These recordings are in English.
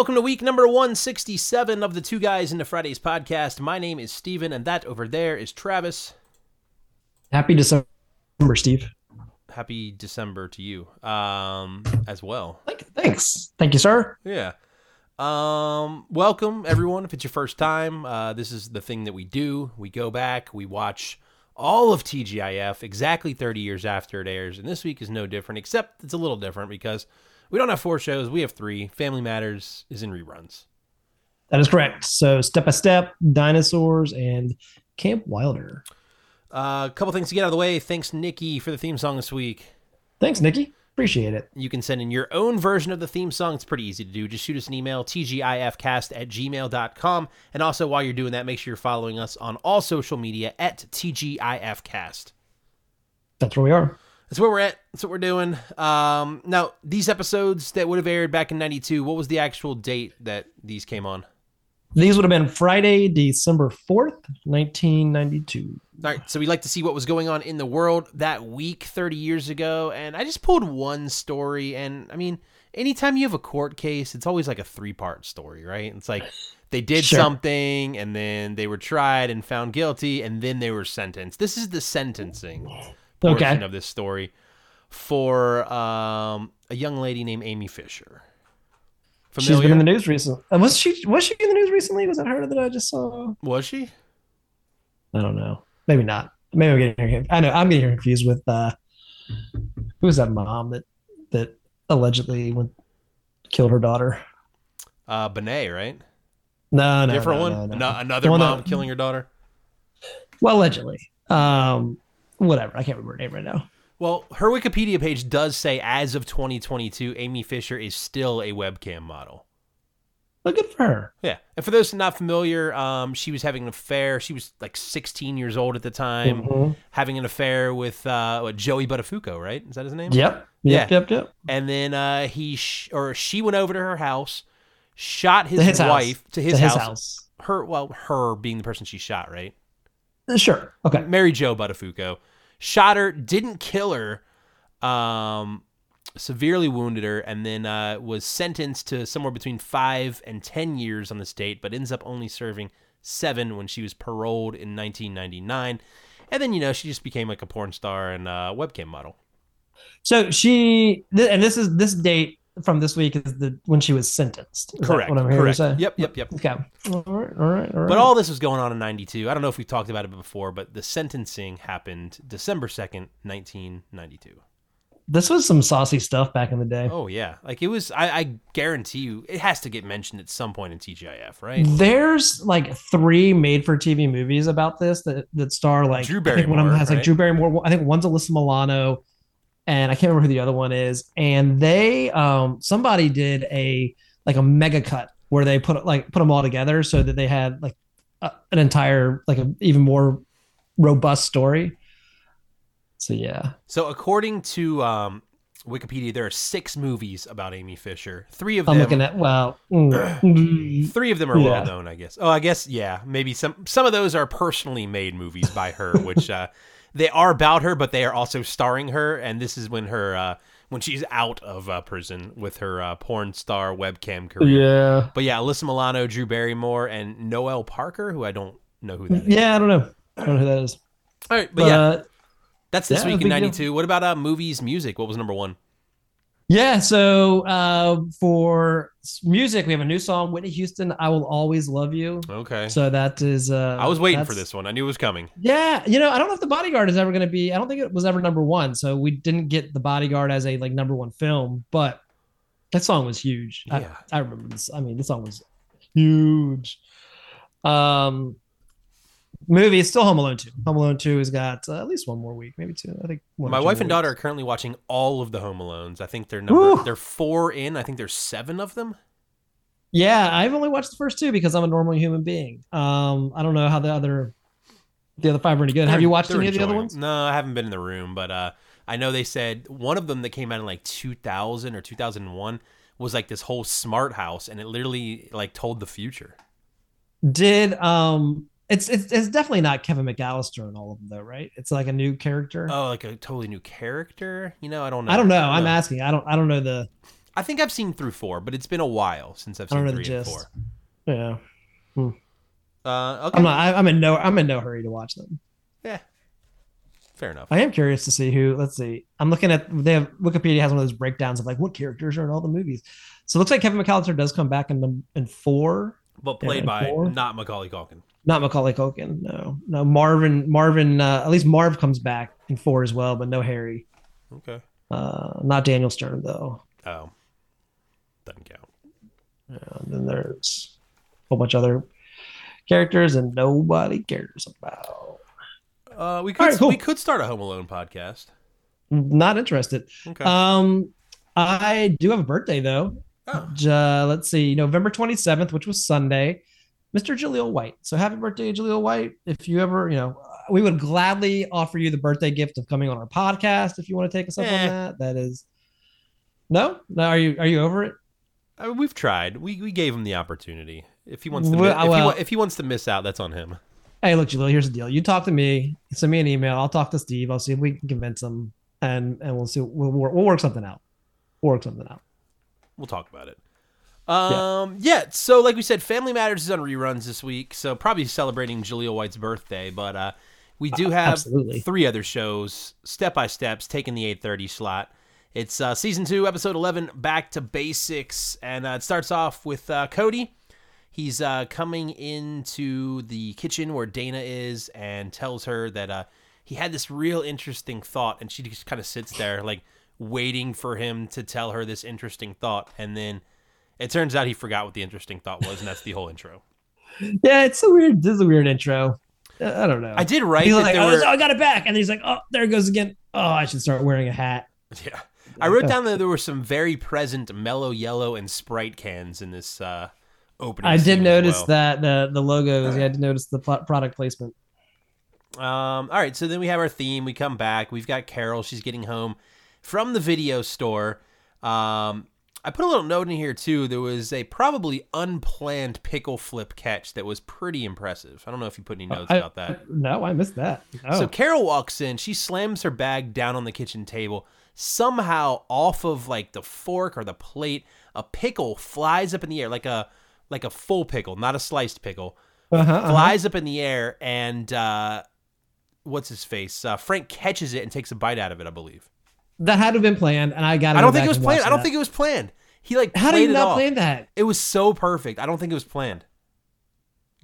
welcome to week number 167 of the Two Guys into Fridays podcast. My name is Steven, and that over there is Travis. Happy December, Steve. Happy December to you um, as well. Thanks. Thank you, sir. Yeah. Um, welcome, everyone. If it's your first time, uh, this is the thing that we do. We go back, we watch all of TGIF exactly 30 years after it airs. And this week is no different, except it's a little different because we don't have four shows, we have three. Family Matters is in reruns. That is correct. So, Step by Step, Dinosaurs, and Camp Wilder. A uh, couple things to get out of the way. Thanks, Nikki, for the theme song this week. Thanks, Nikki. Appreciate it. You can send in your own version of the theme song. It's pretty easy to do. Just shoot us an email, tgifcast at gmail.com. And also, while you're doing that, make sure you're following us on all social media at tgifcast. That's where we are. That's where we're at. That's what we're doing. Um, now, these episodes that would have aired back in 92, what was the actual date that these came on? These would have been Friday, December 4th, 1992. All right, so we like to see what was going on in the world that week 30 years ago. And I just pulled one story. And I mean, anytime you have a court case, it's always like a three part story, right? It's like they did Sure. something and then they were tried and found guilty and then they were sentenced. This is the sentencing portion Okay. of this story for um, a young lady named Amy Fisher. Familiar? She's been in the news recently. Uh, was she was she in the news recently? Was that her that I just saw? Was she? I don't know. Maybe not. Maybe I'm getting. I know I'm getting confused with uh who's that mom that that allegedly went killed her daughter. Uh, Benet, right? No, no, Different no, one? no, no. Ano- another one mom that- killing her daughter? Well, allegedly. Um, whatever. I can't remember her name right now. Well, her Wikipedia page does say, as of 2022, Amy Fisher is still a webcam model. But good for her. Yeah. And for those not familiar, um, she was having an affair. She was like 16 years old at the time, Mhm. having an affair with uh, what, Joey Buttafuoco, right? Is that his name? Yep. Yeah. Yep. Yep. Yep. And then uh, he sh- or she went over to her house, shot his, To his house. wife to his, To his house. house. Her, well, her being the person she shot, right? Sure. Okay. Mary Jo Buttafuoco shot her, didn't kill her, um, severely wounded her, and then uh, was sentenced to somewhere between five and ten years on the state, but ends up only serving seven when she was paroled in 1999. And then you know she just became like a porn star and uh, webcam model. So she, th- and this is this date from this week is the when she was sentenced. Is Correct. What I'm hearing Correct. say. Yep. Yep. Yep. Okay. All right. All right. All right. But all this was going on in 92. I don't know if we've talked about it before, but the sentencing happened December 2nd, 1992. this was some saucy stuff back in the day. Oh, yeah. Like it was, I, I guarantee you, it has to get mentioned at some point in TGIF, right? There's like three made-for-TV movies about this that that star like Drew Barrymore. I think one of them has right? like Drew Barrymore. I think one's Alyssa Milano, and I can't remember who the other one is. And they, um, somebody did a like a mega cut where they put like put them all together so that they had like a, an entire like a even more robust story. So yeah, So, according to um, Wikipedia, there are six movies about Amy Fisher. Three of them. I'm looking at well, mm, mm, three of them are Yeah. well known, I guess. Oh, I guess yeah. Maybe some some of those are personally made movies by her, which uh, they are about her, but they are also starring her. And this is when her uh, when she's out of uh, prison with her uh, porn star webcam career. yeah, But yeah, Alyssa Milano, Drew Barrymore, and Noelle Parker, who I don't know who that is. yeah. I don't know. I don't know who that is. All right, but, yeah, But that's this yeah, week in '92. What about uh, movies, music? What was number one? Yeah, so uh, for music, we have a new song, Whitney Houston, "I Will Always Love You." Okay, So that is. Uh, I was waiting for this one. I knew it was coming. Yeah, you know, I don't know if The Bodyguard is ever going to be. I don't think it was ever number one. So we didn't get The Bodyguard as a like number one film, but that song was huge. I- Yeah. I, remember this. I mean, this song was huge. Um, movie is still Home Alone two. Home Alone two has got uh, at least one more week, maybe two. I think. My wife and daughter are currently watching all of the Home Alones. I think they're number they're four in. I think there's seven of them. Yeah, I've only watched the first two because I'm a normal human being. Um, I don't know how the other the other five are any good. Have They're- you watched any of the other ones? No, I haven't been in the room, but uh, I know they said one of them that came out in like 2000 or 2001 was like this whole smart house, and it literally like told the future. Did um, it's it's it's definitely not Kevin McAllister in all of them though, right? It's like a new character. Oh, like a totally new character. You know, I don't know. I don't know. I'm asking. I don't. I don't know the. I think I've seen through four, but it's been a while since I've I seen don't know the three and four. Yeah, Uh, okay, I'm not. I, I'm in no. I'm in no hurry to watch them. yeah, fair enough. I am curious to see who. Let's see. I'm looking at. They have Wikipedia has one of those breakdowns of like what characters are in all the movies. So it looks like Kevin McAllister does come back in the in four. But played by four? not Macaulay Culkin. Not Macaulay Culkin. No, no. Marvin. Marvin. Uh, at least Marv comes back in four as well, but no Harry. Okay. Uh, not Daniel Stern though. Oh, doesn't count. And then there's a whole bunch of other characters, and nobody cares about. Uh, we could right, cool. we could start a Home Alone podcast. Not interested. Okay. Um, I do have a birthday though. Oh. Uh, let's see, November 27th, which was Sunday, Mr. Jaleel White. So happy birthday, Jaleel White. If you ever, you know, we would gladly offer you the birthday gift of coming on our podcast if you want to take us up Eh. on that. That is no, no. Are you are you over it? Mean, we've tried. We we gave him the opportunity. If he wants to, Well, if, he, well- wa- if he wants to miss out, that's on him. Hey, look, Jaleel. Here's the deal. You talk to me. Send me an email. I'll talk to Steve. I'll see if we can convince him, and and we'll see. We'll, we'll, we'll work something out. We'll work something out. We'll talk about it. Um, yeah. So, like we said, Family Matters is on reruns this week, so probably celebrating Jaleel White's birthday. But uh, we do have absolutely. three other shows, step by steps, taking the eight thirty slot. It's uh, season two, episode eleven, back to basics, and uh, it starts off with uh, Cody. He's uh, coming into the kitchen where Dana is and tells her that uh, he had this real interesting thought, and she just kind of sits there, like waiting for him to tell her this interesting thought, and then it turns out he forgot what the interesting thought was, and that's the whole intro. Yeah, it's a weird. This is a weird intro. I don't know. I did write He's that like, there oh, were, I got it back, and he's like, oh, there it goes again. Oh, I should start wearing a hat. yeah, I wrote down that there were some very present Mello Yello and Sprite cans in this uh, opening. I did notice well. that the the logos. Yeah, I did notice the product placement. Um, all right, so then we have our theme. We come back. We've got Carol. She's getting home from the video store. Um, I put a little note in here too. There was a probably unplanned pickle flip catch that was pretty impressive. I don't know if you put any notes I- about that. No, I missed that. No. So Carol walks in. She slams her bag down on the kitchen table. Somehow, off of like the fork or the plate, a pickle flies up in the air, like a like a full pickle, not a sliced pickle uh-huh, uh-huh. flies up in the air and uh, what's his face? Uh, Frank catches it and takes a bite out of it. I believe. That had to have been planned, and I got. I don't think it was planned. I don't think it was planned. He like How did you not plan that? It was so perfect. I don't think it was planned.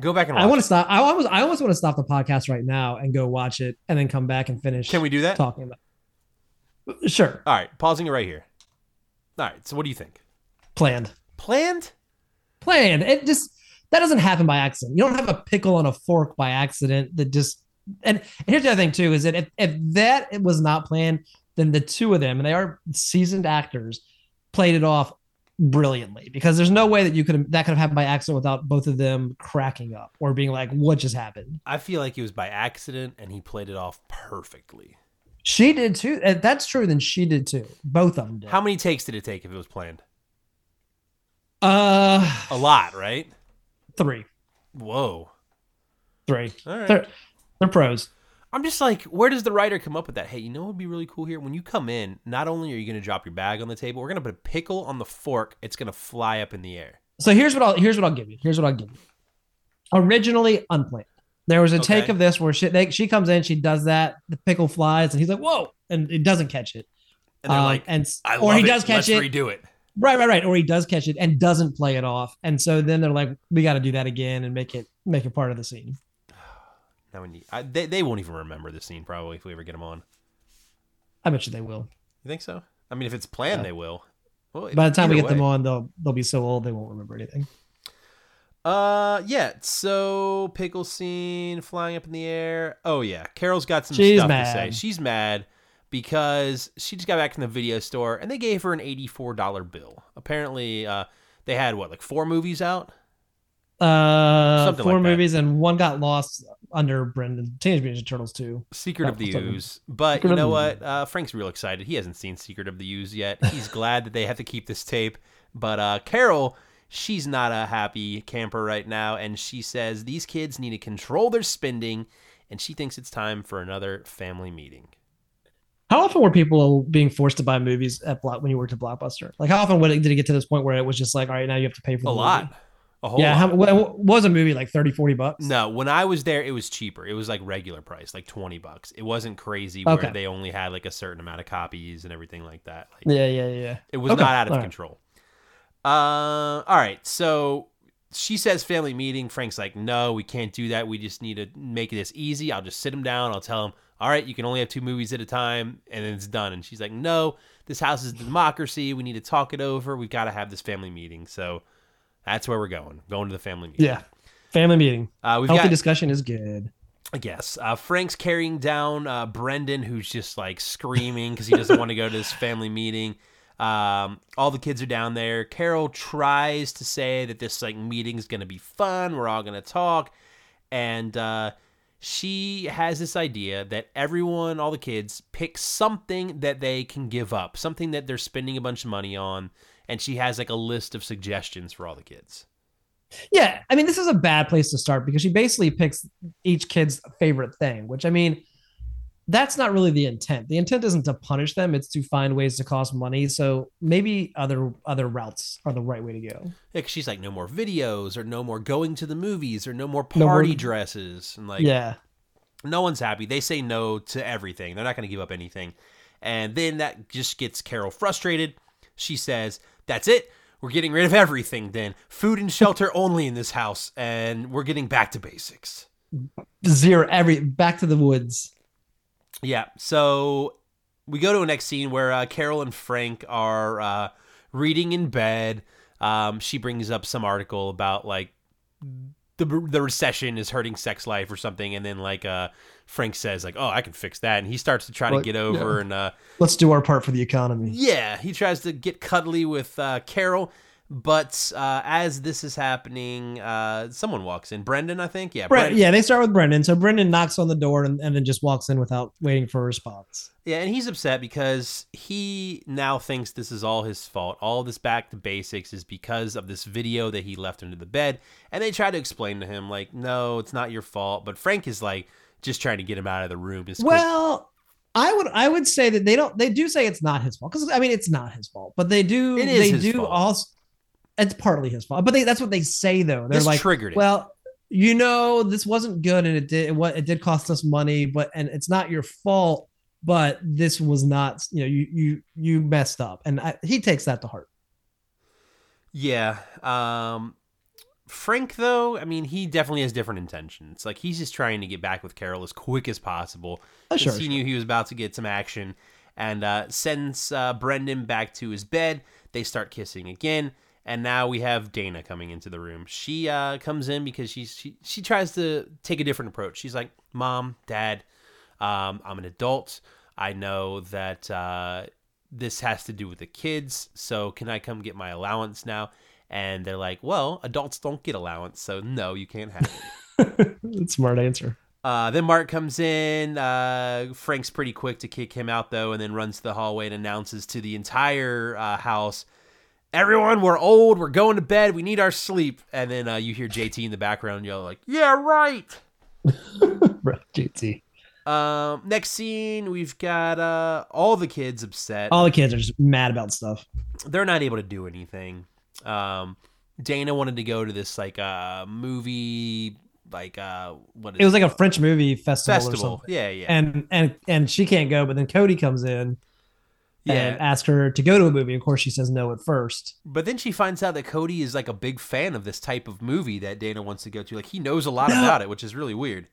Go back and watch. I want to stop. I almost, I almost want to stop the podcast right now and go watch it, and then come back and finish. Can we do that? talking about? Sure, All right, pausing it right here. All right. So what do you think? planned, Planned? planned. It just that doesn't happen by accident. You don't have a pickle on a fork by accident. That just and, and here's the other thing too is that if, if that was not planned, then the two of them, and they are seasoned actors, played it off brilliantly because there's no way that you could that could have happened by accident without both of them cracking up or being like, "What just happened?" I feel like it was by accident, and he played it off perfectly. She did too. If that's true, then she did too. Both of them did. How many takes did it take if it was planned? Uh, A lot, right? three, Whoa. three. All right. They're, they're pros. I'm just like, where does the writer come up with that? Hey, you know what would be really cool here? When you come in, not only are you going to drop your bag on the table, we're going to put a pickle on the fork. It's going to fly up in the air. So here's what I'll here's what I'll give you. Here's what I'll give you. Originally unplanned. There was a take of this where she they, she comes in, she does that, the pickle flies, and he's like, "Whoa!" and it doesn't catch it. And they're Um, like, and or he it. does catch Let's it, redo it. right, right, right, or he does catch it and doesn't play it off, and so then they're like, "We got to do that again and make it make it part of the scene." I, they, they won't even remember the scene probably if we ever get them on. I bet you they will. You think so? I mean, if it's planned, Yeah. they will. Well, By the time we get them on, they'll they'll be so old they won't remember anything. Uh, yeah. So pickle scene flying up in the air. Oh yeah, Carol's got some She's stuff to say. mad. She's mad because she just got back from the video store and they gave her an eighty-four dollar bill. Apparently, uh, they had what like four movies out. Uh, Something four like movies and one got lost under Brendan. Teenage Mutant Ninja Turtles too. Secret of the something. Ooze. But Secret you know what? Uh, Frank's real excited. He hasn't seen Secret of the Ooze yet. He's glad that they have to keep this tape. But uh, Carol, she's not a happy camper right now. And she says these kids need to control their spending. And she thinks it's time for another family meeting. How often were people being forced to buy movies at Block when you worked at Blockbuster? Like, how often did it get to this point where it was just like, all right, now you have to pay for A the lot. A whole Yeah, lot. how, was a movie like 30, 40 bucks? No, when I was there, it was cheaper. It was like regular price, like twenty bucks. It wasn't crazy where Okay. they only had like a certain amount of copies and everything like that. Like, Yeah, yeah, yeah. It was Okay, not out of all right. control. Uh, all right. So she says family meeting. Frank's like, no, we can't do that. We just need to make this easy. I'll just sit him down. I'll tell him, all right, you can only have two movies at a time, and then it's done. And she's like, no, this house is democracy. We need to talk it over. We've got to have this family meeting. So that's where we're going. Going to the family meeting. Yeah. Family meeting. Uh, we've Healthy got discussion is good. I guess. Uh, Frank's carrying down uh, Brendan, who's just like screaming because he doesn't want to go to this family meeting. Um, all the kids are down there. Carol tries to say that this like meeting's gonna be fun. We're all gonna talk, and uh, she has this idea that everyone, all the kids, pick something that they can give up, something that they're spending a bunch of money on, and she has like a list of suggestions for all the kids. Yeah, I mean, this is a bad place to start because she basically picks each kid's favorite thing, which I mean, that's not really the intent. The intent isn't to punish them; it's to find ways to cost money. So maybe other other routes are the right way to go. Yeah, she's like, no more videos, or no more going to the movies, or no more No more- party dresses, and like, yeah, no one's happy. They say no to everything. They're not going to give up anything, and then that just gets Carol frustrated. She says, "That's it. We're getting rid of everything. Then food and shelter only in this house, and we're getting back to basics." zero every back to the woods. Yeah. So we go to a next scene where uh, Carol and Frank are uh, reading in bed. Um, she brings up some article about like the the recession is hurting sex life or something, and then like uh, Frank says like, "Oh, I can fix that," and he starts to try to get over yeah. and uh, Let's do our part for the economy. yeah, he tries to get cuddly with uh, Carol. But uh, as this is happening, uh, someone walks in. Brendan, I think. Yeah, Bre- Brendan. yeah, they start with Brendan. So Brendan knocks on the door and, and then just walks in without waiting for a response. Yeah, and he's upset because he now thinks this is all his fault. All this back to basics is because of this video that he left under the bed. And they try to explain to him, like, no, it's not your fault. But Frank is like just trying to get him out of the room. As quick- Well, I would I would say that they don't they do say it's not his fault because I mean it's not his fault, but they do It is they his do fault. also it's partly his fault, but they that's what they say though. They're this like, triggered it. well, you know, this wasn't good and it did what it did cost us money, but and it's not your fault, but this was not you know you you you messed up, and I, he takes that to heart. yeah. Um, Frank, though, I mean, he definitely has different intentions. Like, he's just trying to get back with Carol as quick as possible. Oh, sure, he sure. knew he was about to get some action and uh, sends uh, Brendan back to his bed. They start kissing again. And now we have Dana coming into the room. She uh, comes in because she's, she she tries to take a different approach. She's like, "Mom, Dad, um, I'm an adult. I know that uh, this has to do with the kids. So can I come get my allowance now?" And they're like, "Well, adults don't get allowance, so no, you can't have it." That's smart answer. Uh, then Mark comes in. Uh, Frank's pretty quick to kick him out, though, and then runs to the hallway and announces to the entire uh, house, "Everyone, we're old. We're going to bed. We need our sleep." And then uh, you hear JT in the background yell, "Like, yeah, right." JT. Um, next scene, we've got uh, all the kids upset. All the kids are just mad about stuff. They're not able to do anything. Um, Dana wanted to go to this like uh movie, like uh, what is It was like a French movie festival, or festival? Yeah, yeah, and and and she can't go but then cody comes in yeah. and asks her to go to a movie of course she says no at first But then she finds out that Cody is like a big fan of this type of movie that Dana wants to go to. Like he knows a lot No. about it, which is really weird.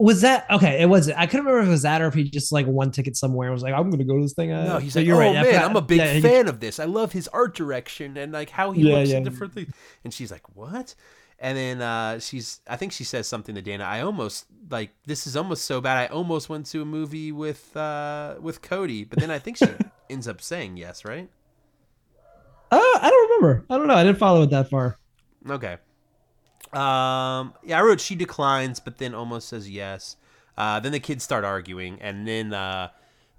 was that okay it was i couldn't remember if it was that or if he just like won ticket somewhere and was like i'm gonna go to this thing uh, No, he's like, you're oh right. Man, forgot- I'm a big yeah, he- fan of this. I love his art direction and like how he Yeah, looks at different things. And she's like, what? And then uh, she's, I think she says something to Dana. I almost like this is almost so bad. I almost went to a movie with uh, with Cody, but then I think she ends up saying yes, right? uh, i don't remember i don't know i didn't follow it that far Okay. Um, yeah, I wrote she declines, but then almost says yes. Uh, then the kids start arguing, and then uh,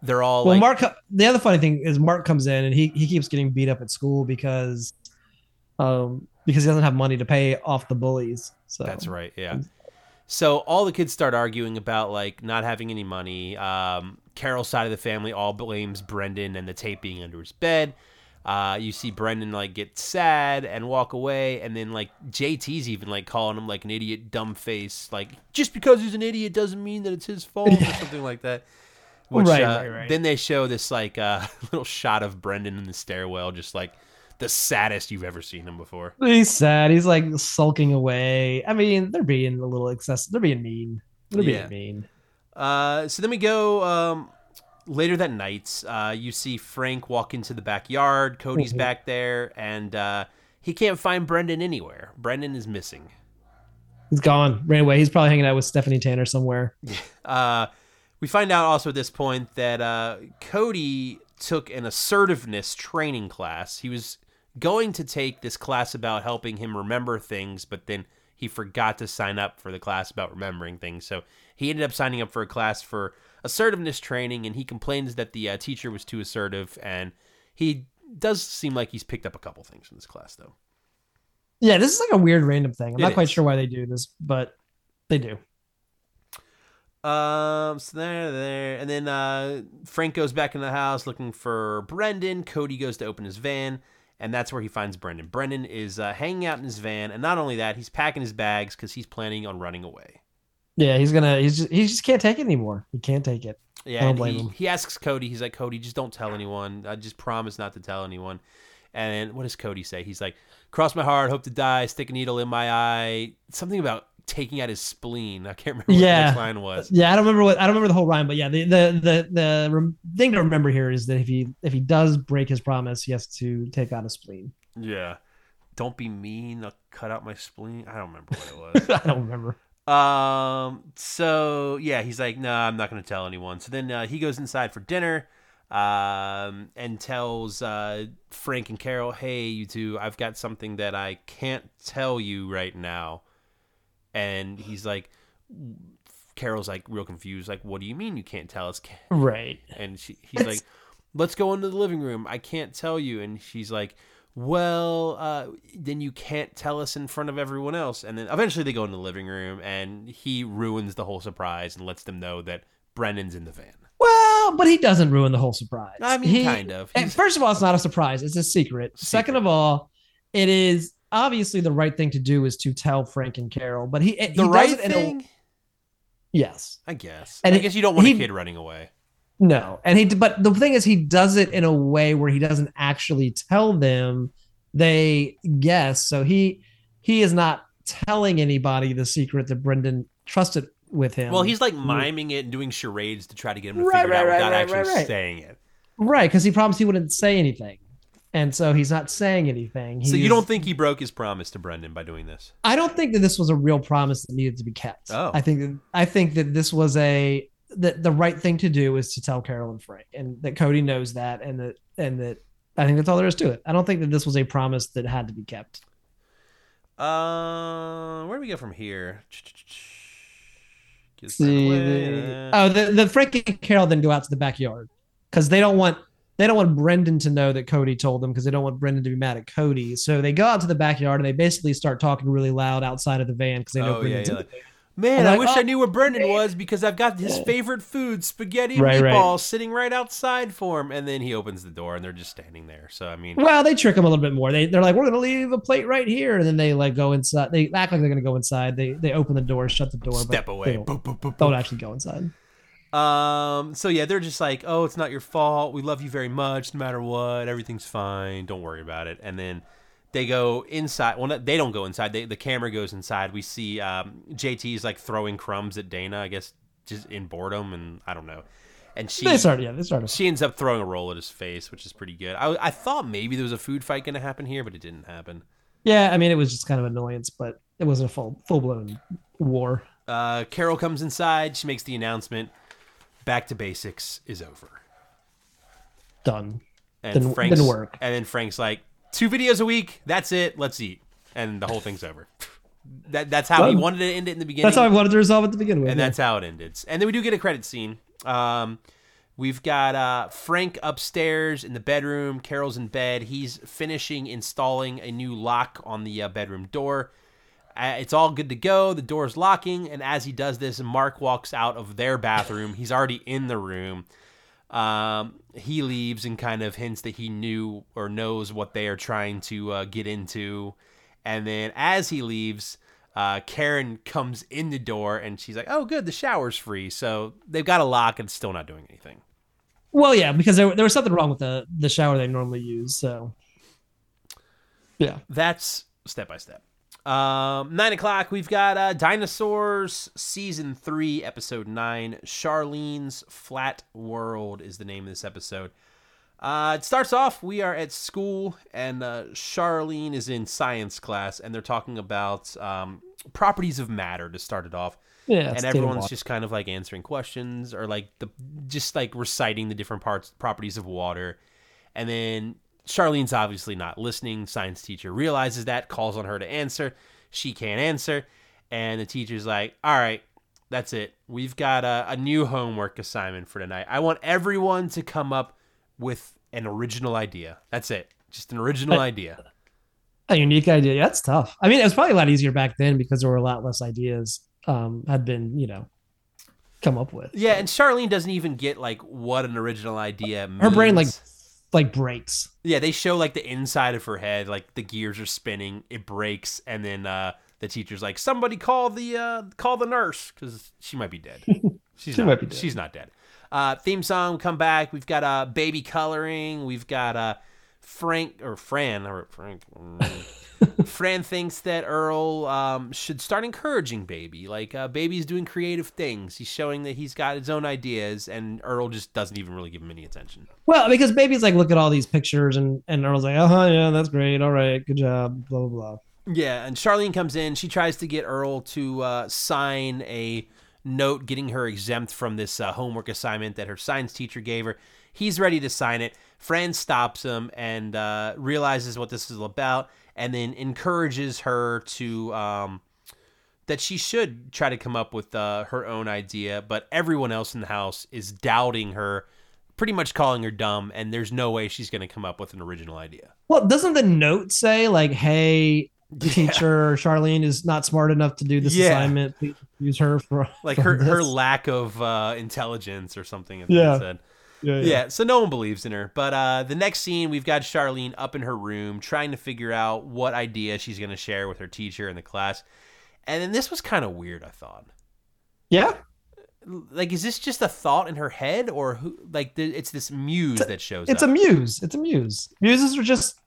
they're all well like, mark the other funny thing is mark comes in and he he keeps getting beat up at school because um because he doesn't have money to pay off the bullies so That's right. Yeah. So all the kids start arguing about like not having any money. Um, Carol's side of the family all blames Brendan and the tape being under his bed. Uh, you see Brendan like get sad and walk away, and then like JT's even like calling him like an idiot, dumb face. Like just because he's an idiot doesn't mean that it's his fault or something like that. Which, Right, uh, right, right. Then they show this like uh, little shot of Brendan in the stairwell, just like the saddest you've ever seen him before. He's sad. He's like sulking away. I mean, they're being a little excessive. They're being mean. They're Yeah. being mean. Uh, so then we go um, later that night. Uh, you see Frank walk into the backyard. Cody's Mhm. back there, and uh, he can't find Brendan anywhere. Brendan is missing. He's gone. Ran away. He's probably hanging out with Stephanie Tanner somewhere. Uh, we find out also at this point that uh, Cody took an assertiveness training class. He was going to take this class about helping him remember things, but then he forgot to sign up for the class about remembering things. So he ended up signing up for a class for assertiveness training, and he complains that the uh, teacher was too assertive. And he does seem like he's picked up a couple things from this class, though. Yeah, this is like a weird random thing. I'm It not quite is. sure why they do this, but they do. Um, so there, there, and then uh, Frank goes back in the house looking for Brendan. Cody goes to open his van, and that's where he finds Brendan. Brendan is uh, hanging out in his van, and not only that, he's packing his bags because he's planning on running away. Yeah, he's gonna. He's just, he just can't take it anymore. He can't take it. Yeah, I don't blame he, him. he asks Cody. He's like, Cody, just don't tell anyone. I just promise not to tell anyone. And what does Cody say? He's like, cross my heart, hope to die, stick a needle in my eye. Something about taking out his spleen. I can't remember what Yeah. the next line was. Yeah, I don't remember what I don't remember the whole rhyme, but yeah, the the the the thing to remember here is that if he if he does break his promise, he has to take out a spleen. Yeah. Don't be mean. I'll cut out my spleen. I don't remember what it was. I don't remember. um. So yeah, he's like, no, I'm not going to tell anyone. So then uh, he goes inside for dinner, um, and tells uh, Frank and Carol, hey, you two, I've got something that I can't tell you right now. And he's like, Carol's like real confused, like, what do you mean you can't tell us? Right. and she, he's like, "Let's go into the living room. I can't tell you." And she's like, "Well, uh, then you can't tell us in front of everyone else." And then eventually they go into the living room, and he ruins the whole surprise and lets them know that Brendan's in the van. Well, but he doesn't ruin the whole surprise. I mean, He- kind of. He's- first of all, it's not a surprise. It's a secret. Second of all, it is obviously the right thing to do is to tell Frank and Carol. But he he the does right it in a- thing, yes. I guess. And I he- guess you don't want a kid running away. No, and he. But the thing is, he does it in a way where he doesn't actually tell them. They guess. So he he is not telling anybody the secret that Brendan trusted with him. Well, he's like mm. miming it and doing charades to try to get him to Right, figure it out right, right, without right, actually right, right. saying it. right because he promised he wouldn't say anything, and so he's not saying anything. So you don't think he broke his promise to Brendan by doing this? I don't think that this was a real promise that needed to be kept. Oh. I think that I think that this was a that the right thing to do is to tell Carol and Frank, and that Cody knows that, and that and that I think that's all there is to it. I don't think that this was a promise that had to be kept. Uh, where do we go from here? See, the, oh, the the Frank and Carol then go out to the backyard because they don't want they don't want Brendan to know that Cody told them because they don't want Brendan to be mad at Cody. So they go out to the backyard and they basically start talking really loud outside of the van because they know Oh, Brendan's yeah, in like, the van. Man, like, wish oh, I knew where Brendan was because I've got his favorite food, spaghetti and Right, right. meatballs, sitting right outside for him. And then he opens the door and they're just standing there. So, I mean, Well, they trick him a little bit more. They they're like, we're gonna leave a plate right here, and then they like go inside. They act like they're gonna go inside. They they open the door, shut the door, step but away. They don't, Boop, boop, boop, don't actually go inside. Um, so yeah, they're just like, oh, it's not your fault. We love you very much, no matter what. Everything's fine. Don't worry about it. And then they go inside. Well, not, they don't go inside. They, the camera goes inside. We see um, JT's like throwing crumbs at Dana, I guess, just in boredom, and I don't know. And she They started, yeah, they started. she ends up throwing a roll at his face, which is pretty good. I, I thought maybe there was a food fight going to happen here, but it didn't happen. Yeah, I mean, it was just kind of annoyance, but it wasn't a full full blown war. Uh, Carol comes inside. She makes the announcement. Back to basics is over. Done. And Didn't- Frank's, didn't work. And then Frank's like, two videos a week. That's it. Let's eat. And the whole thing's over. That that's how he wanted to end it in the beginning. That's how I wanted to resolve it to begin with. and yeah. that's how it ended. And then we do get a credit scene. Um, we've got uh, Frank upstairs in the bedroom. Carol's in bed. He's finishing installing a new lock on the uh, bedroom door. Uh, it's all good to go. The door's locking, and as he does this, Mark walks out of their bathroom. He's already in the room. Um, he leaves and kind of hints that he knew or knows what they are trying to uh, get into. And then as he leaves, uh, Karen comes in the door and she's like, "Oh, good, the shower's free." So they've got a lock and still not doing anything. Well, yeah, because there, there was something wrong with the the shower they normally use. So, yeah, That's step by step. Um, nine o'clock. We've got uh, Dinosaurs season three, episode nine. Charlene's Flat World is the name of this episode. Uh, it starts off. We are at school, and uh, Charlene is in science class, and they're talking about um, properties of matter to start it off. yeah. and everyone's just kind of like answering questions or like the just like reciting the different parts properties of water and then charlene's obviously not listening science teacher realizes that calls on her to answer she can't answer and the teacher's like all right that's it we've got a, a new homework assignment for tonight i want everyone to come up with an original idea that's it just an original idea a unique idea. Yeah, that's tough. I mean, it was probably a lot easier back then because there were a lot less ideas um, had been, you know, come up with. yeah and charlene doesn't even get like what an original idea means. Her brain like like breaks. Yeah, they show like the inside of her head, like the gears are spinning, it breaks, and then uh, the teacher's like, "Somebody call the uh, call the nurse because she might be dead. She's She not, might be dead. She's not dead." Uh, theme song, come back. We've got uh, baby coloring. We've got uh, Frank or Fran or Frank. mm. Fran thinks that Earl um, should start encouraging Baby. Like uh, Baby's doing creative things. He's showing that he's got his own ideas, and Earl just doesn't even really give him any attention. Well, because baby's like, look at all these pictures, and and Earl's like, uh huh, yeah, that's great, all right, good job, blah blah blah. Yeah, and Charlene comes in. She tries to get Earl to uh, sign a note getting her exempt from this uh, homework assignment that her science teacher gave her. He's ready to sign it. Fran stops him and uh, realizes what this is about, and then encourages her to um, that she should try to come up with uh, her own idea. But everyone else in the house is doubting her, pretty much calling her dumb, and there's no way she's going to come up with an original idea. Well, doesn't the note say like, hey, teacher Charlene is not smart enough to do this Yeah. assignment. Please use her for like for her her lack of uh, intelligence or something. It Yeah. Yeah, Yeah, so no one believes in her. But uh, the next scene, we've got Charlene up in her room trying to figure out what idea she's going to share with her teacher in the class. And then this was kind of weird, I thought. yeah. Like, is this just a thought in her head, or who? Like, it's this muse that shows up? It's a muse. It's a muse. Muses are just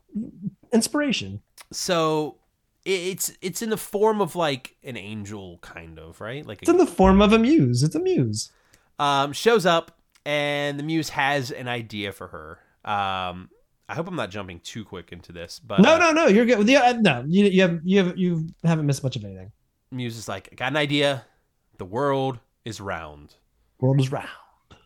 inspiration. so it's it's in the form of like an angel, kind of, right? Like, It's in the form of a muse. It's a muse. um, shows up, and the muse has an idea for her. Um, I hope I'm not jumping too quick into this, but No, uh, no, no. You're good. Yeah, no, you you have you have you haven't missed much of anything. Muse is like, I got an idea. The world is round, World is round.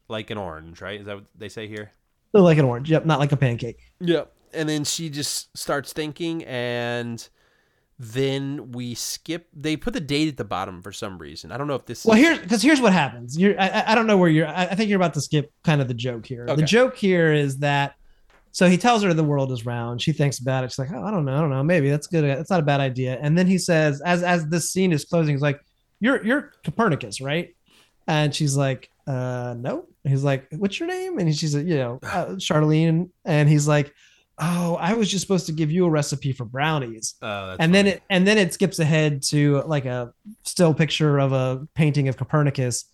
like an orange, right? Is that what they say here? Like an orange. Yep, not like a pancake. Yep. And then she just starts thinking, and then we skip. They put the date at the bottom for some reason. I don't know if this. Well, is, here's because here's what happens. You're I, I- don't know where you're. I, I think you're about to skip kind of the joke here. Okay. The joke here is that so he tells her the world is round. She thinks about it. She's like, oh, I don't know, I don't know. Maybe that's good. That's not a bad idea. And then he says, as as this scene is closing, he's like, you're you're Copernicus, right? And she's like, uh, no. He's like, what's your name? And she's like, you know, uh, Charlene. And he's like, oh, I was just supposed to give you a recipe for brownies Oh, and then funny. it and then it skips ahead to like a still picture of a painting of Copernicus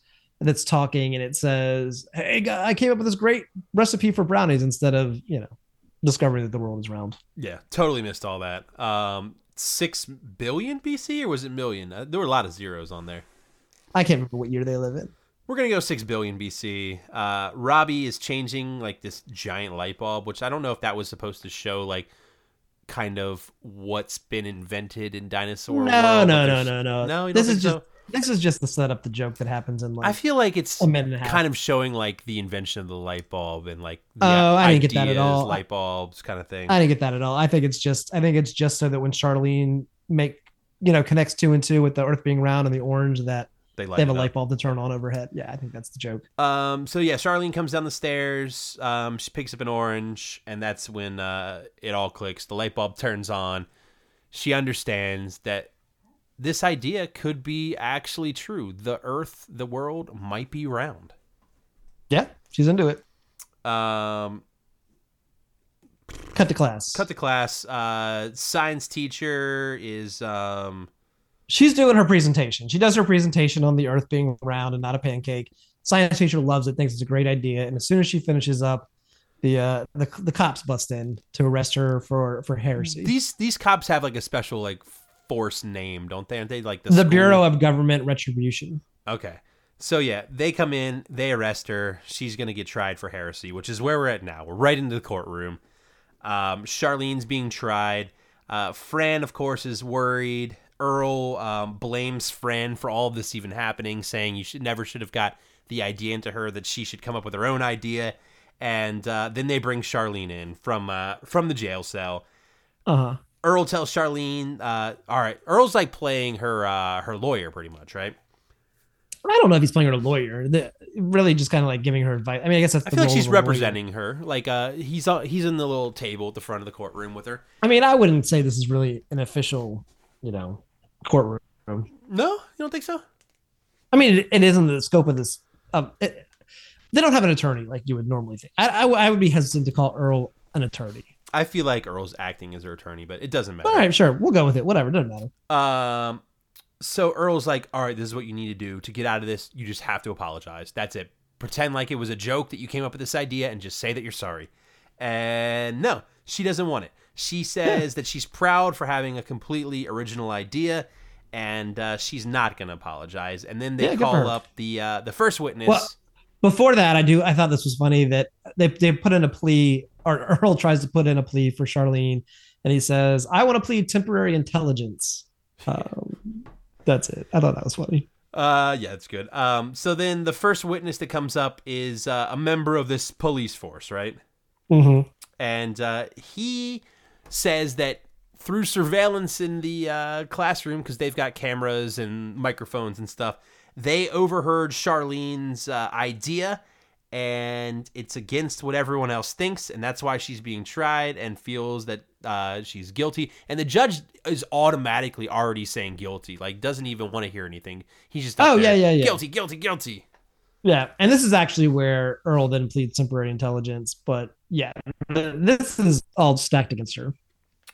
that's talking and it says, "Hey, I came up with this great recipe for brownies instead of you know discovering that the world is round." yeah, totally missed all that. Um, six billion BC or was it million? Uh, there were a lot of zeros on there. I can't remember what year they live in. We're gonna go six billion BC. Uh, Robbie is changing like this giant light bulb, which I don't know if that was supposed to show like kind of what's been invented in dinosaur. No, world, no, no, no, no. No, this is just this is just to set up the joke that happens in like I feel like it's a minute and a half. kind of showing like the invention of the light bulb and like the Oh, I didn't get that at all. Light bulbs, kind of thing. I didn't get that at all. I think it's just I think it's just so that when Charlene make you know connects two and two with the Earth being round and the orange that they, light they have a light bulb to turn on overhead. Yeah, I think that's the joke. Um, so yeah, Charlene comes down the stairs. Um, she picks up an orange, and that's when uh, it all clicks. The light bulb turns on. She understands that this idea could be actually true. The Earth, the world, might be round. Yeah, she's into it. Um, Cut to class. cut the class. Uh, science teacher is um, she's doing her presentation. She does her presentation on the Earth being round and not a pancake. Science teacher loves it, thinks it's a great idea, and as soon as she finishes up, the uh, the, the cops bust in to arrest her for for heresy. these these cops have like a special like force name, don't they? Aren't they like the the Bureau of Government Retribution. Okay. So yeah, they come in, they arrest her. She's gonna get tried for heresy, which is where we're at now. We're right into the courtroom. Um, Charlene's being tried. Uh, Fran, of course, is worried. Earl um, blames Fran for all of this even happening, saying you should never should have got the idea into her that she should come up with her own idea. And uh, then they bring Charlene in from uh, from the jail cell. Uh huh. Earl tells Charlene, uh, "All right." Earl's like playing her uh, her lawyer, pretty much, right? I don't know if he's playing her a lawyer. The, really, just kind of like giving her advice. I mean, I guess that's. I feel like she's a lawyer. representing her. Like uh, he's uh, he's in the little table at the front of the courtroom with her. I mean, I wouldn't say this is really an official, you know, courtroom. No, you don't think so? I mean, it, it isn't the scope of this. Um, it, they don't have an attorney like you would normally think. I, I, I would be hesitant to call Earl an attorney. I feel like Earl's acting as her attorney, but it doesn't matter. All right, sure, we'll go with it. Whatever, it doesn't matter. Um, so Earl's like, "All right, this is what you need to do to get out of this. You just have to apologize. That's it. Pretend like it was a joke that you came up with this idea, and just say that you're sorry." And no, she doesn't want it. She says that she's proud for having a completely original idea, and uh, she's not going to apologize. And then they Yeah, call up the uh, the first witness. Well, Before that, I do. I thought this was funny that they they put in a plea, or Earl tries to put in a plea for Charlene, and he says, "I want to plead temporary intelligence." Um, that's it. I thought that was funny. Uh, yeah, it's good. Um, so then the first witness that comes up is uh, a member of this police force, right? Mm-hmm. And uh, he says that through surveillance in the uh, classroom, because they've got cameras and microphones and stuff, they overheard Charlene's uh, idea, and it's against what everyone else thinks, and that's why she's being tried and feels that uh, she's guilty. And the judge is automatically already saying guilty, like doesn't even want to hear anything. He's just Oh, there, yeah, yeah, yeah. guilty, guilty, guilty. Yeah, and this is actually where Earl then pleads temporary intelligence. But yeah, this is all stacked against her.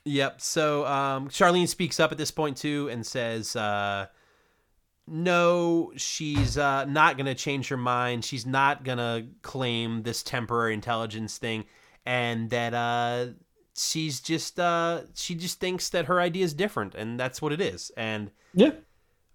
Yep. So um, Charlene speaks up at this point too and says, uh, "No, she's uh, not gonna change her mind. She's not gonna claim this temporary intelligence thing, and that uh, she's just uh, she just thinks that her idea is different, and that's what it is." And Yeah.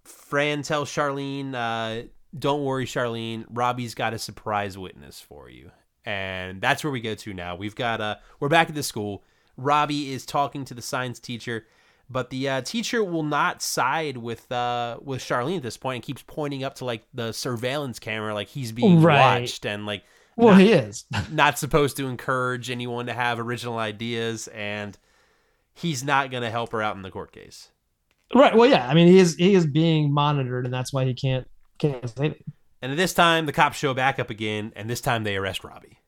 Fran tells Charlene, uh, "Don't worry, Charlene. Robbie's got a surprise witness for you." And that's where we go to now. We've got uh, we're back at the school. Robbie is talking to the science teacher, but the uh, teacher will not side with uh, with Charlene at this point and keeps pointing up to like the surveillance camera, like he's being Right. watched and like Well, Not- he is. not supposed to encourage anyone to have original ideas, and he's not going to help her out in the court case. right. Well, yeah. I mean, he is he is being monitored, and that's why he can't can't say anything. And at this time, the cops show back up again, and this time they arrest Robbie.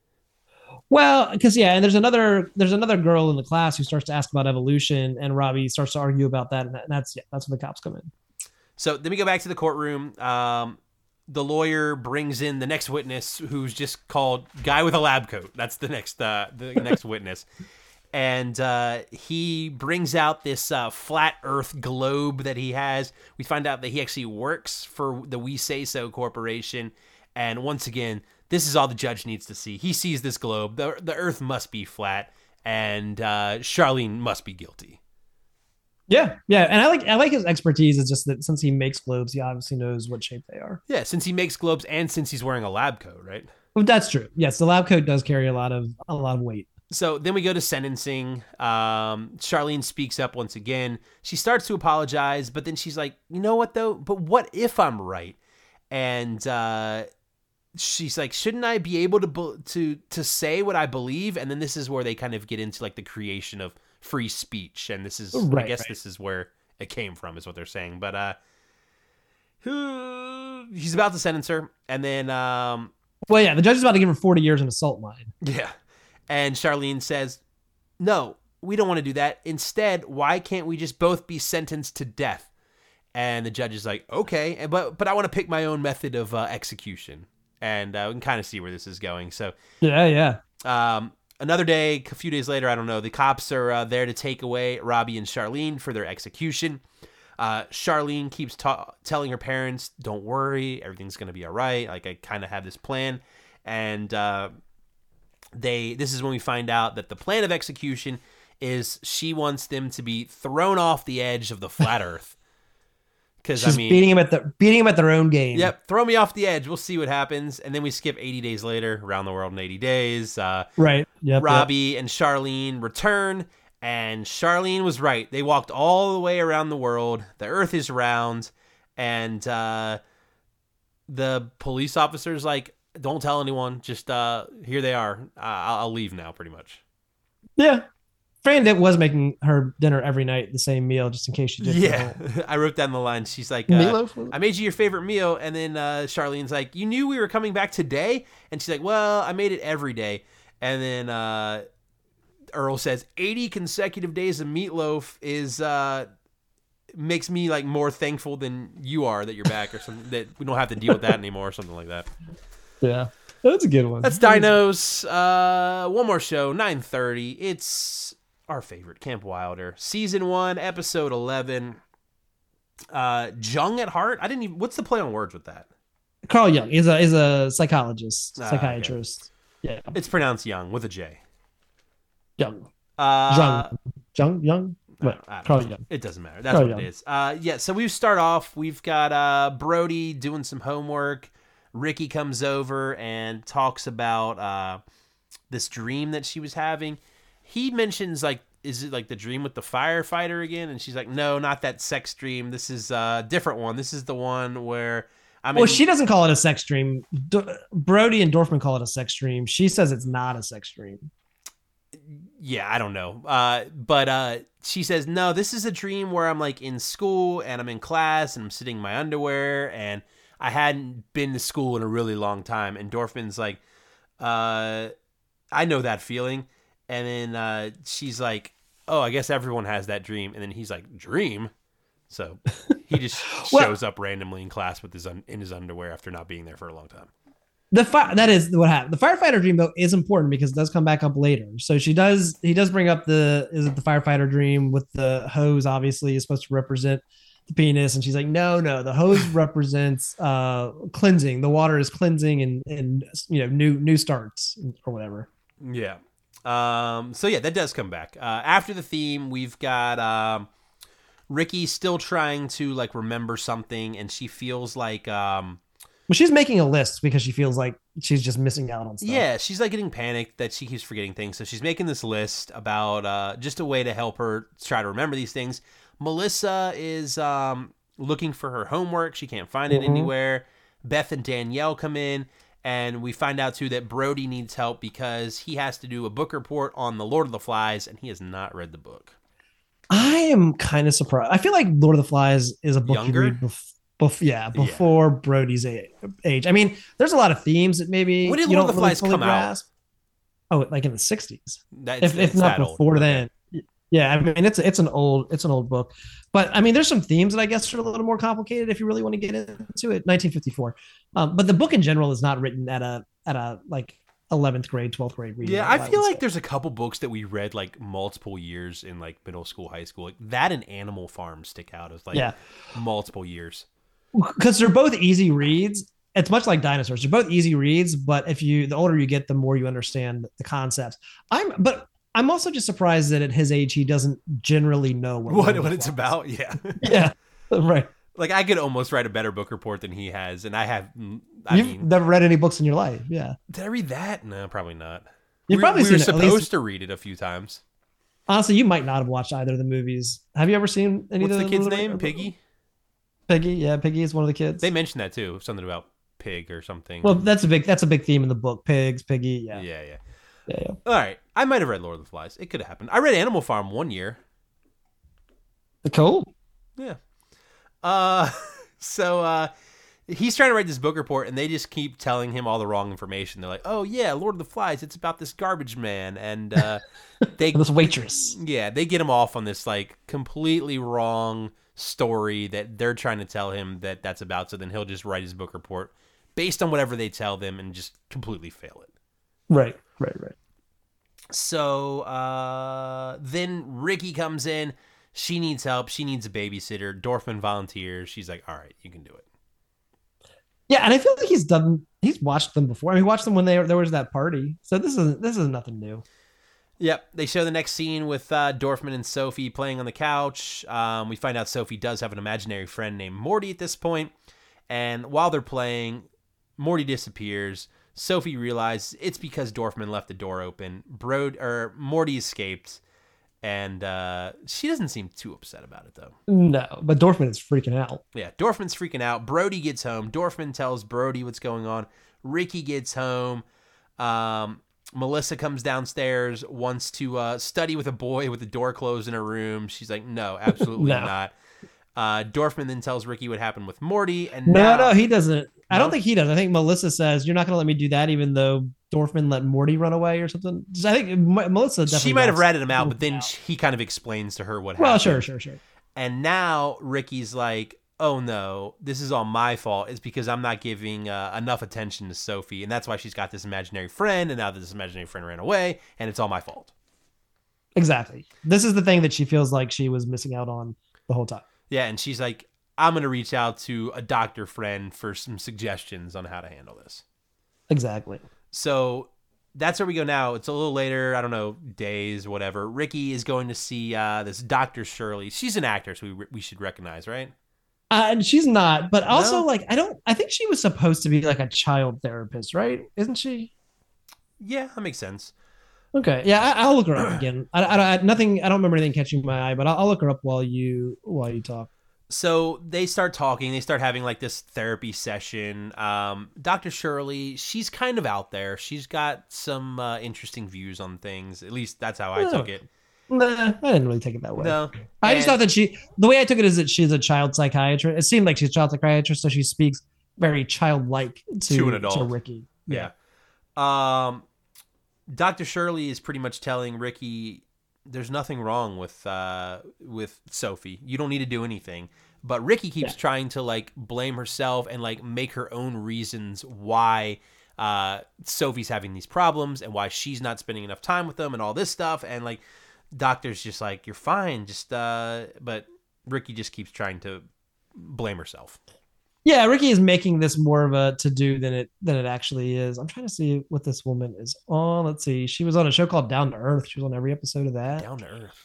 Well, because yeah, and there's another there's another girl in the class who starts to ask about evolution, and Robbie starts to argue about that, and that- and that's yeah, that's when the cops come in. So then we go back to the courtroom. Um, the lawyer brings in the next witness, who's just called guy with a lab coat. That's the next uh, the next witness, and uh, he brings out this uh, flat Earth globe that he has. We find out that he actually works for the We Say So Corporation, and once again, this is all the judge needs to see. He sees this globe. the The Earth must be flat, and uh, Charlene must be guilty. Yeah, yeah, and I like I like his expertise. It's just that since he makes globes, he obviously knows what shape they are. Yeah, since he makes globes and since he's wearing a lab coat, right? Well, that's true. Yes, the lab coat does carry a lot of a lot of weight. So then we go to sentencing. Um, Charlene speaks up once again. She starts to apologize, but then she's like, "You know what though? But what if I'm right?" And uh, she's like, "Shouldn't I be able to to to say what I believe?" And then this is where they kind of get into like the creation of free speech, and this is I guess right. this is where it came from, is what they're saying. But uh, he's about to sentence her, and then um, Well, yeah, the judge is about to give her 40 years in assault line. yeah. And Charlene says, No, we don't want to do that. Instead, why can't we just both be sentenced to death? And the judge is like, okay, but but I want to pick my own method of uh, execution, and uh, we can kind of see where this is going. So Yeah, yeah. um, another day, a few days later, I don't know. The cops are uh, there to take away Robbie and Charlene for their execution. Uh, Charlene keeps ta- telling her parents, "Don't worry, everything's gonna be all right." Like I kind of have this plan, and uh, they. This is when we find out that the plan of execution is she wants them to be thrown off the edge of the flat Earth. Because I She's mean, beating him at the beating him at their own game. Yep, throw me off the edge. We'll see what happens. And then we skip 80 days later, around the world in 80 days. Uh, Right. Yep. yep. Robbie and Charlene return, and Charlene was right. They walked all the way around the world. The Earth is round, and uh, the police officer's like, "Don't tell anyone. Just uh, here they are. Uh, I'll, I'll leave now, pretty much." Yeah. Fran did- was making her dinner every night, the same meal, just in case she did. Yeah, I wrote down the line. She's like, uh, Meatloaf? I made you your favorite meal. And then uh, Charlene's like, You knew we were coming back today? And she's like, Well, I made it every day. And then uh, Earl says, 80 consecutive days of meatloaf is. Uh, makes me like more thankful than you are that you're back or something that we don't have to deal with that anymore or something like that Yeah. That's a good one. that's dinos uh one more show 930 it's our favorite camp wilder season one episode 11 uh jung at heart i didn't even what's the play on words with that Carl Jung is a is a psychologist, Ah, okay. psychiatrist. Yeah. It's pronounced Young with a J. Young. Uh, Young. Young. Young. What? don't- I don't Carl know. Young. It doesn't matter. That's Carl what it Young. is. Uh, yeah. So we start off. We've got uh, Brody doing some homework. Ricky comes over and talks about uh, this dream that she was having. He mentions like, is it like the dream with the firefighter again? And she's like, no, not that sex dream. This is a different one. This is the one where I mean, Well, she doesn't call it a sex dream. D- Brody and Dorfman call it a sex dream. She says it's not a sex dream. yeah, I don't know. Uh, but uh, she says, no, this is a dream where I'm like in school and I'm in class and I'm sitting in my underwear and I hadn't been to school in a really long time. And Dorfman's like, uh, I know that feeling. And then uh, she's like, oh, I guess everyone has that dream. And then he's like, dream? So he just Well- shows up randomly in class with his un- in his underwear after not being there for a long time. The fi- that is what happened. The firefighter dream though is important because it does come back up later. So she does. He does bring up the is it the firefighter dream with the hose? Obviously, is supposed to represent the penis, and she's like, no, no, the hose represents uh cleansing. The water is cleansing and and you know new new starts or whatever. Yeah. Um, so yeah, that does come back. Uh, after the theme, we've got um, Ricky still trying to like remember something, and she feels like um, But she's making a list because she feels like she's just missing out on stuff. yeah, she's like getting panicked that she keeps forgetting things. So she's making this list about uh, just a way to help her try to remember these things. Melissa is um, looking for her homework. She can't find it Mhm. anywhere. Beth and Danielle come in, and we find out too that Brody needs help because he has to do a book report on the Lord of the Flies, and he has not read the book. I am kind of surprised. I feel like Lord of the Flies is a book Younger? you read bef- bef- yeah, before Brody's a- age. I mean, there's a lot of themes that maybe When did you Lord of the really Flies come out? grasp. Oh, like in the 60s. That's, If, if not old. before Okay. then. Yeah, I mean it's it's an old it's an old book. But I mean there's some themes that I guess are a little more complicated if you really want to get into it. 1954. Um, but the book in general is not written at a at a like 11th grade, 12th grade reading. Yeah, I feel like say. there's a couple books that we read like multiple years in like middle school, high school. Like that and Animal Farm stick out as like Yeah. multiple years. because they're both easy reads. It's much like dinosaurs. They're both easy reads, but if you the older you get, the more you understand the concepts. I'm but I'm also just surprised that at his age he doesn't generally know what What what it's about? Yeah. Yeah, right. like I could almost write a better book report than he has, and I have. mm, I You've mean, never read any books in your life. Yeah, did I read that? No, probably not. we, probably we were it. Supposed least, to read it a few times. honestly, you might not have watched either of the movies. Have you ever seen any What's of the kid's Lord of name? Piggy. Piggy, yeah, Piggy is one of the kids. They mentioned that too. Something about pig or something. well, that's a big that's a big theme in the book. Pigs, Piggy, yeah, yeah, yeah. Yeah, yeah. All right, I might have read Lord of the Flies. It could have happened. I read Animal Farm one year. Cool. Yeah. Uh so uh he's trying to write this book report, and they just keep telling him all the wrong information. They're like, "Oh yeah, Lord of the Flies. It's about this garbage man," and uh, they this waitress. yeah, they get him off on this like completely wrong story that they're trying to tell him that that's about. So then he'll just write his book report based on whatever they tell them and just completely fail it. Right, right, right. So uh, then Ricky comes in. She needs help. She needs a babysitter. Dorfman volunteers. She's like, "All right, you can do it." Yeah, and I feel like he's done. He's watched them before. I mean, he watched them when they there was that party. So this is this is nothing new. Yep. They show the next scene with uh, Dorfman and Sophie playing on the couch. Um, we find out Sophie does have an imaginary friend named Morty at this point. And while they're playing, Morty disappears. Sophie realizes it's because Dorfman left the door open. Brod or Morty escaped, and uh, she doesn't seem too upset about it though. No, but Dorfman is freaking out. Yeah, Dorfman's freaking out. Brody gets home. Dorfman tells Brody what's going on. Ricky gets home. Um, Melissa comes downstairs, wants to uh, study with a boy with the door closed in her room. She's like, no, absolutely No. not. Uh, Dorfman then tells Ricky what happened with Morty, and No, now, no, he doesn't. I don't think he does. I think Melissa says you're not going to let me do that, even though Dorfman let Morty run away or something. I think M- Melissa definitely she might have ratted him out, but then out. he kind of explains to her what Well, happened. sure, sure, sure. And now Ricky's like, oh no, this is all my fault. It's because I'm not giving uh, enough attention to Sophie. And that's why she's got this imaginary friend. And now that this imaginary friend ran away, and it's all my fault. Exactly. This is the thing that she feels like she was missing out on the whole time. Yeah. And she's like, I'm going to reach out to a doctor friend for some suggestions on how to handle this. Exactly. So that's where we go now. It's a little later, I don't know, days, whatever. Ricky is going to see uh, this Dr. Shirley. She's an actor, so we, we should recognize, right? Uh, and she's not, but also No? like I don't. I think she was supposed to be like a child therapist, right? Isn't she? Yeah, that makes sense. Okay, yeah, I, I'll look her up again. I, I, I nothing. I don't remember anything catching my eye, but I'll, I'll look her up while you while you talk. so they start talking they start having like this therapy session um, dr shirley she's kind of out there she's got some uh, interesting views on things at least that's how i Oh. took it Nah, I didn't really take it that way. no I just thought that she. The way I took it is that she's a child psychiatrist. It seemed like she's a child psychiatrist, so she speaks very childlike to, To an adult. to Ricky. yeah um, dr shirley is pretty much telling ricky there's nothing wrong with uh, with sophie you don't need to do anything but ricky keeps Yeah. trying to like blame herself and like make her own reasons why uh, Sophie's having these problems and why she's not spending enough time with them and all this stuff. And like, doctor's just like, you're fine. Just, uh, but Ricky just keeps trying to blame herself. Yeah, Ricky is making this more of a to do than it than it actually is. I'm trying to see what this woman is on. Let's see. She was on a show called Down to Earth. She was on every episode of that. Down to earth.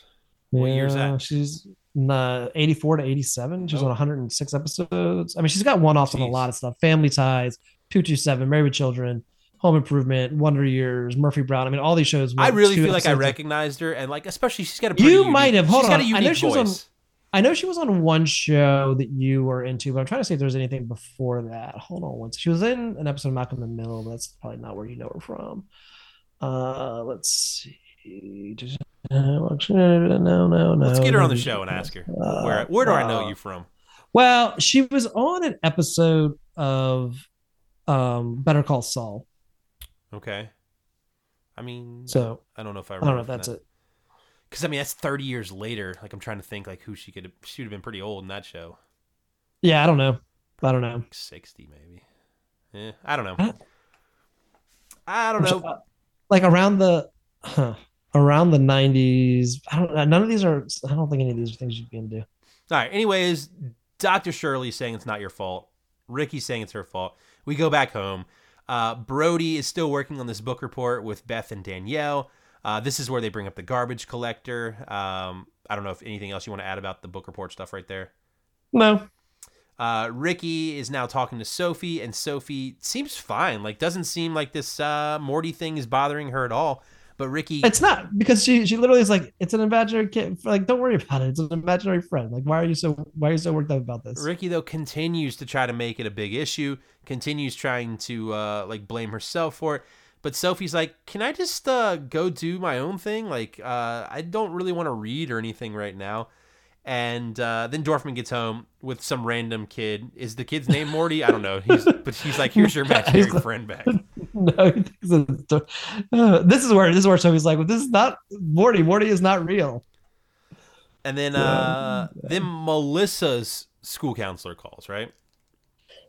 What year is that? She's uh, 84 to 87. She's Oh. on 106 episodes. I mean, she's got one offs on a lot of stuff. Family Ties, 227, Married with Children, Home Improvement, Wonder Years, Murphy Brown. I mean, all these shows. I really feel like I recognized her, and like, especially she's got a pretty You unique- might have. Hold she's got a on. I unique know she was on- voice. I know she was on one show that you were into, but I'm trying to see if there's anything before that. Hold on once. She was in an episode of Malcolm in the Middle, but that's probably not where you know her from. Uh, let's see. No, no, no. Let's get her on the show and ask her where where do I know uh, you from? Well, she was on an episode of um Better Call Saul. Okay. I mean, So I don't know if I. I don't know if that's it. Because I mean, that's thirty years later. Like I'm trying to think, like who she could. She would have been pretty old in that show. Yeah, I don't know. I don't know. Like Sixty maybe. Yeah, I don't know. I- I don't know. Uh, Like around the huh, around the 90s. I don't know. None of these are I don't think any of these are things you'd be into. All right. Anyways, Doctor Shirley's saying it's not your fault. Ricky's saying it's her fault. We go back home. Uh, Brody is still working on this book report with Beth and Danielle. Uh, this is where they bring up the garbage collector. Um, I don't know if anything else you want to add about the book report stuff right there. No. Uh, Ricky is now talking to Sophie, and Sophie seems fine. Like, doesn't seem like this uh, Morty thing is bothering her at all. But Ricky, It's not because she she literally is like it's an imaginary kid. Like don't worry about it. It's an imaginary friend. Like why are you so why are you so worked up about this? Ricky though continues to try to make it a big issue. Continues trying to uh, like blame herself for it. But Sophie's like, "Can I just uh, go do my own thing? Like, uh, I don't really want to read or anything right now." And uh, then Dorfman gets home with some random kid. Is the kid's name Morty? I don't know. He's but he's like, here's your imaginary like- friend back. no, he uh, this is where this is where Sophie's like, well, this is not Morty. Morty is not real. And then uh, then Melissa's school counselor calls, right?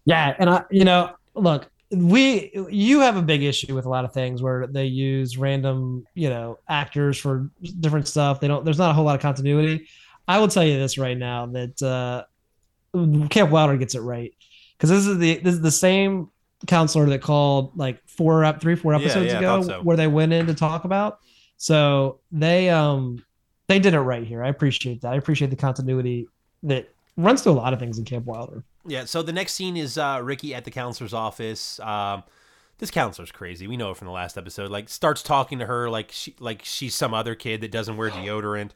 Yeah, and I, you know, look, we you have a big issue with a lot of things where they use random, you know, actors for different stuff. They don't. There's not a whole lot of continuity. I will tell you this right now that uh, Camp Wilder gets it right because this is the this is the same counselor that called like four up three four episodes yeah, I ago so. where they went in to talk about. So they um they did it right here. I appreciate that. I appreciate the continuity that runs through a lot of things in Camp Wilder. Yeah. So the next scene is uh, Ricky at the counselor's office. Um, this counselor's crazy. We know it from the last episode. Like starts talking to her like she like she's some other kid that doesn't wear deodorant.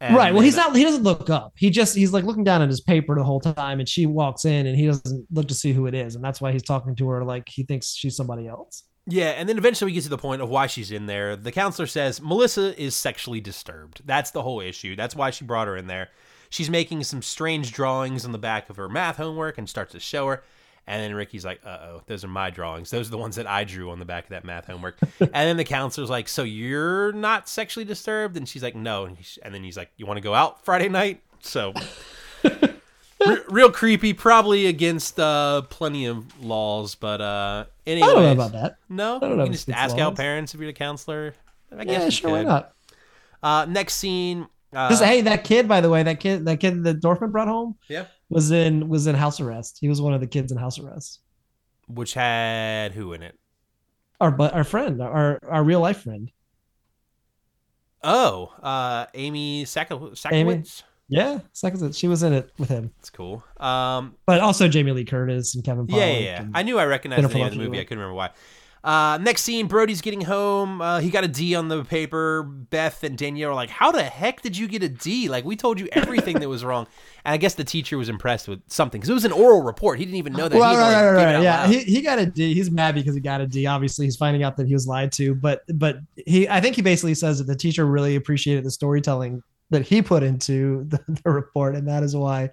And right. Well, he's not. He doesn't look up. He just he's like looking down at his paper the whole time, and she walks in, and he doesn't look to see who it is, and that's why he's talking to her like he thinks she's somebody else. Yeah, and then eventually we get to the point of why she's in there. The counselor says Melissa is sexually disturbed. That's the whole issue. That's why she brought her in there. She's making some strange drawings on the back of her math homework and starts to show her. And then Ricky's like, uh oh, those are my drawings. Those are the ones that I drew on the back of that math homework. and then the counselor's like, so you're not sexually disturbed? And she's like, no. And, and then he's like, you want to go out Friday night? So. re- real creepy, probably against uh, plenty of laws, but uh, anyway. I don't know about that. No, I don't know. you can just ask out parents if you're the counselor. I guess Yeah, sure, why not? Uh, next scene. Uh, Just, hey, that kid, by the way, that kid, that kid that Dorfman brought home yeah, was in was in house arrest. He was one of the kids in house arrest. which had who in it? Our but our friend, our our real life friend. Oh, uh, Amy Saka- Amy? Yeah, second she was in it with him, That's cool. Um, but also Jamie Lee Curtis and Kevin. yeah, yeah, yeah. I knew I recognized the name of the movie. I couldn't remember why. Uh, next scene, Brody's getting home. Uh, he got a D on the paper. Beth and Danielle are like, "How the heck did you get a D? Like we told you everything that was wrong." And I guess the teacher was impressed with something because it was an oral report. He didn't even know that. Had right, right, right. Yeah, he, he got a D. He's mad because he got a D. Obviously, he's finding out that he was lied to. But but he, I think he basically says that the teacher really appreciated the storytelling that he put into the, the report, and that is why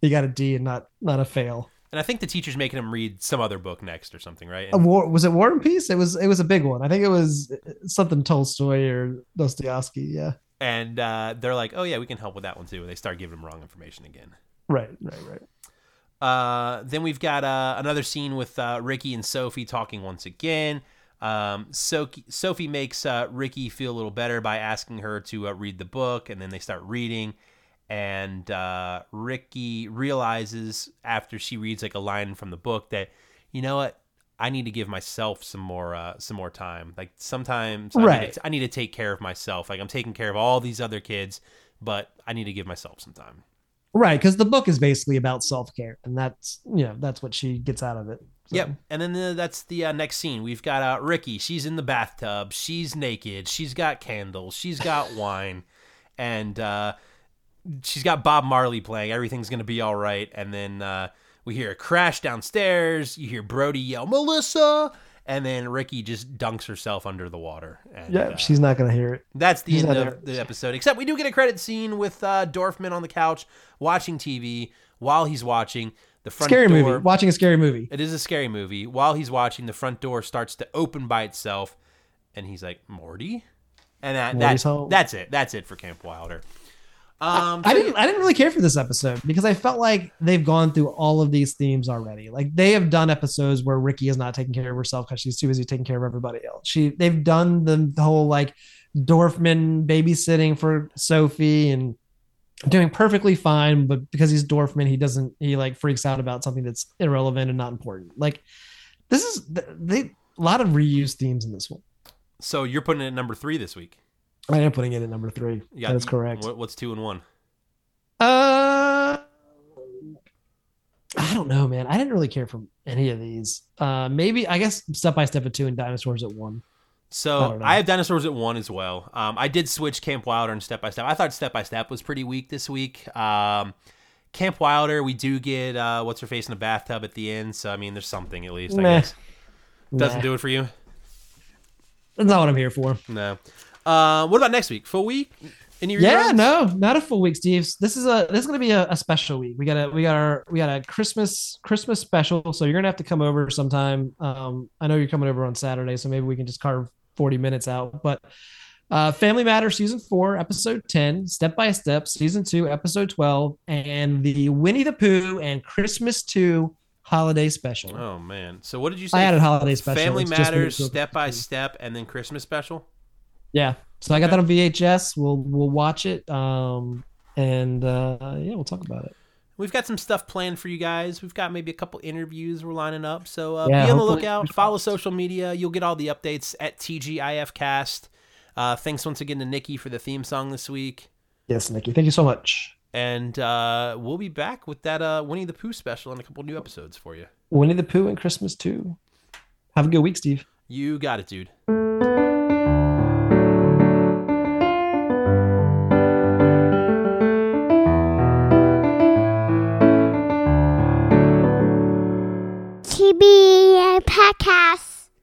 he got a D and not not a fail. And I think the teacher's making him read some other book next or something, right? A war was it War and Peace? It was it was a big one. I think it was something Tolstoy or Dostoevsky. Yeah, And uh, they're like, "Oh yeah, we can help with that one too." And they start giving him wrong information again. right, right, right. Uh, then we've got uh, another scene with uh, Ricky and Sophie talking once again. Um, so- Sophie makes uh, Ricky feel a little better by asking her to uh, read the book, and then they start reading. And uh, Ricky realizes after she reads like a line from the book that, you know what, I need to give myself some more uh, some more time. Like sometimes I, need Right. to, I need to take care of myself. Like I'm taking care of all these other kids, but I need to give myself some time. Right, because the book is basically about self care, and that's you know that's what she gets out of it. So- Yep. And then uh, that's the uh, next scene. We've got uh, Ricky. She's in the bathtub. She's naked. She's got candles. She's got wine. And uh, she's got Bob Marley playing. Everything's going to be all right. And then uh, we hear a crash downstairs. You hear Brody yell, Melissa. And then Ricky just dunks herself under the water. And, Yeah, uh, she's not gonna hear it. that's the She's end of the episode. Except we do get a credit scene with uh, Dorfman on the couch watching TV while he's watching the front Scary door. movie. Watching a scary movie. It is a scary movie. While he's watching, the front door starts to open by itself, and he's like, "Morty," and that, Morty's home. that's it. That's it for Camp Wilder. Um, I so didn't. I didn't really care for this episode because I felt like they've gone through all of these themes already. Like they have done episodes where Ricky is not taking care of herself because she's too busy taking care of everybody else. She. They've done the, the whole like Dorfman babysitting for Sophie and doing perfectly fine, but because he's Dorfman, he doesn't. He like freaks out about something that's irrelevant and not important. Like this is they a lot of reused themes in this one. so you're putting it at number three this week. I am putting it at number three. You got- That's correct. What's two and one? Uh, I don't know, man. I didn't really care for any of these. Uh, maybe I guess step by step at two and dinosaurs at one. So don't. I, have dinosaurs at one as well. Um, I did switch Camp Wilder and Step by Step. I thought Step by Step was pretty weak this week. Um, Camp Wilder, we do get uh, what's her face in the bathtub at the end. So I mean, there's something at least. I guess doesn't Nah, do it for you. That's not what I'm here for. No. Uh, what about next week? Full week? Any Yeah, reruns? no, not a full week, Steve. This is a this is gonna be a, a special week. We got a we got our we got a Christmas Christmas special. So you're gonna have to come over sometime. Um, I know you're coming over on Saturday, so maybe we can just carve 40 minutes out. But uh, Family Matters season four, episode 10, Step by Step, season two, episode 12, and the Winnie the Pooh and Christmas too holiday special. Oh man. So what did you say? I added holiday special. Family It's Matters. Step by Step, and then Christmas Special. Yeah. So I got that on VHS. We'll we'll watch it. Um, and uh, yeah, we'll talk about it. We've got some stuff planned for you guys. We've got maybe a couple interviews we're lining up. So uh, Yeah, be on the lookout. Follow social media. You'll get all the updates at TGIFcast. Uh, thanks once again to Nikki for the theme song this week. Yes, Nikki. Thank you so much. And uh, we'll be back with that uh, Winnie the Pooh special and a couple new episodes for you. Winnie the Pooh and Christmas too. Have a good week, Steve. You got it, dude. podcast.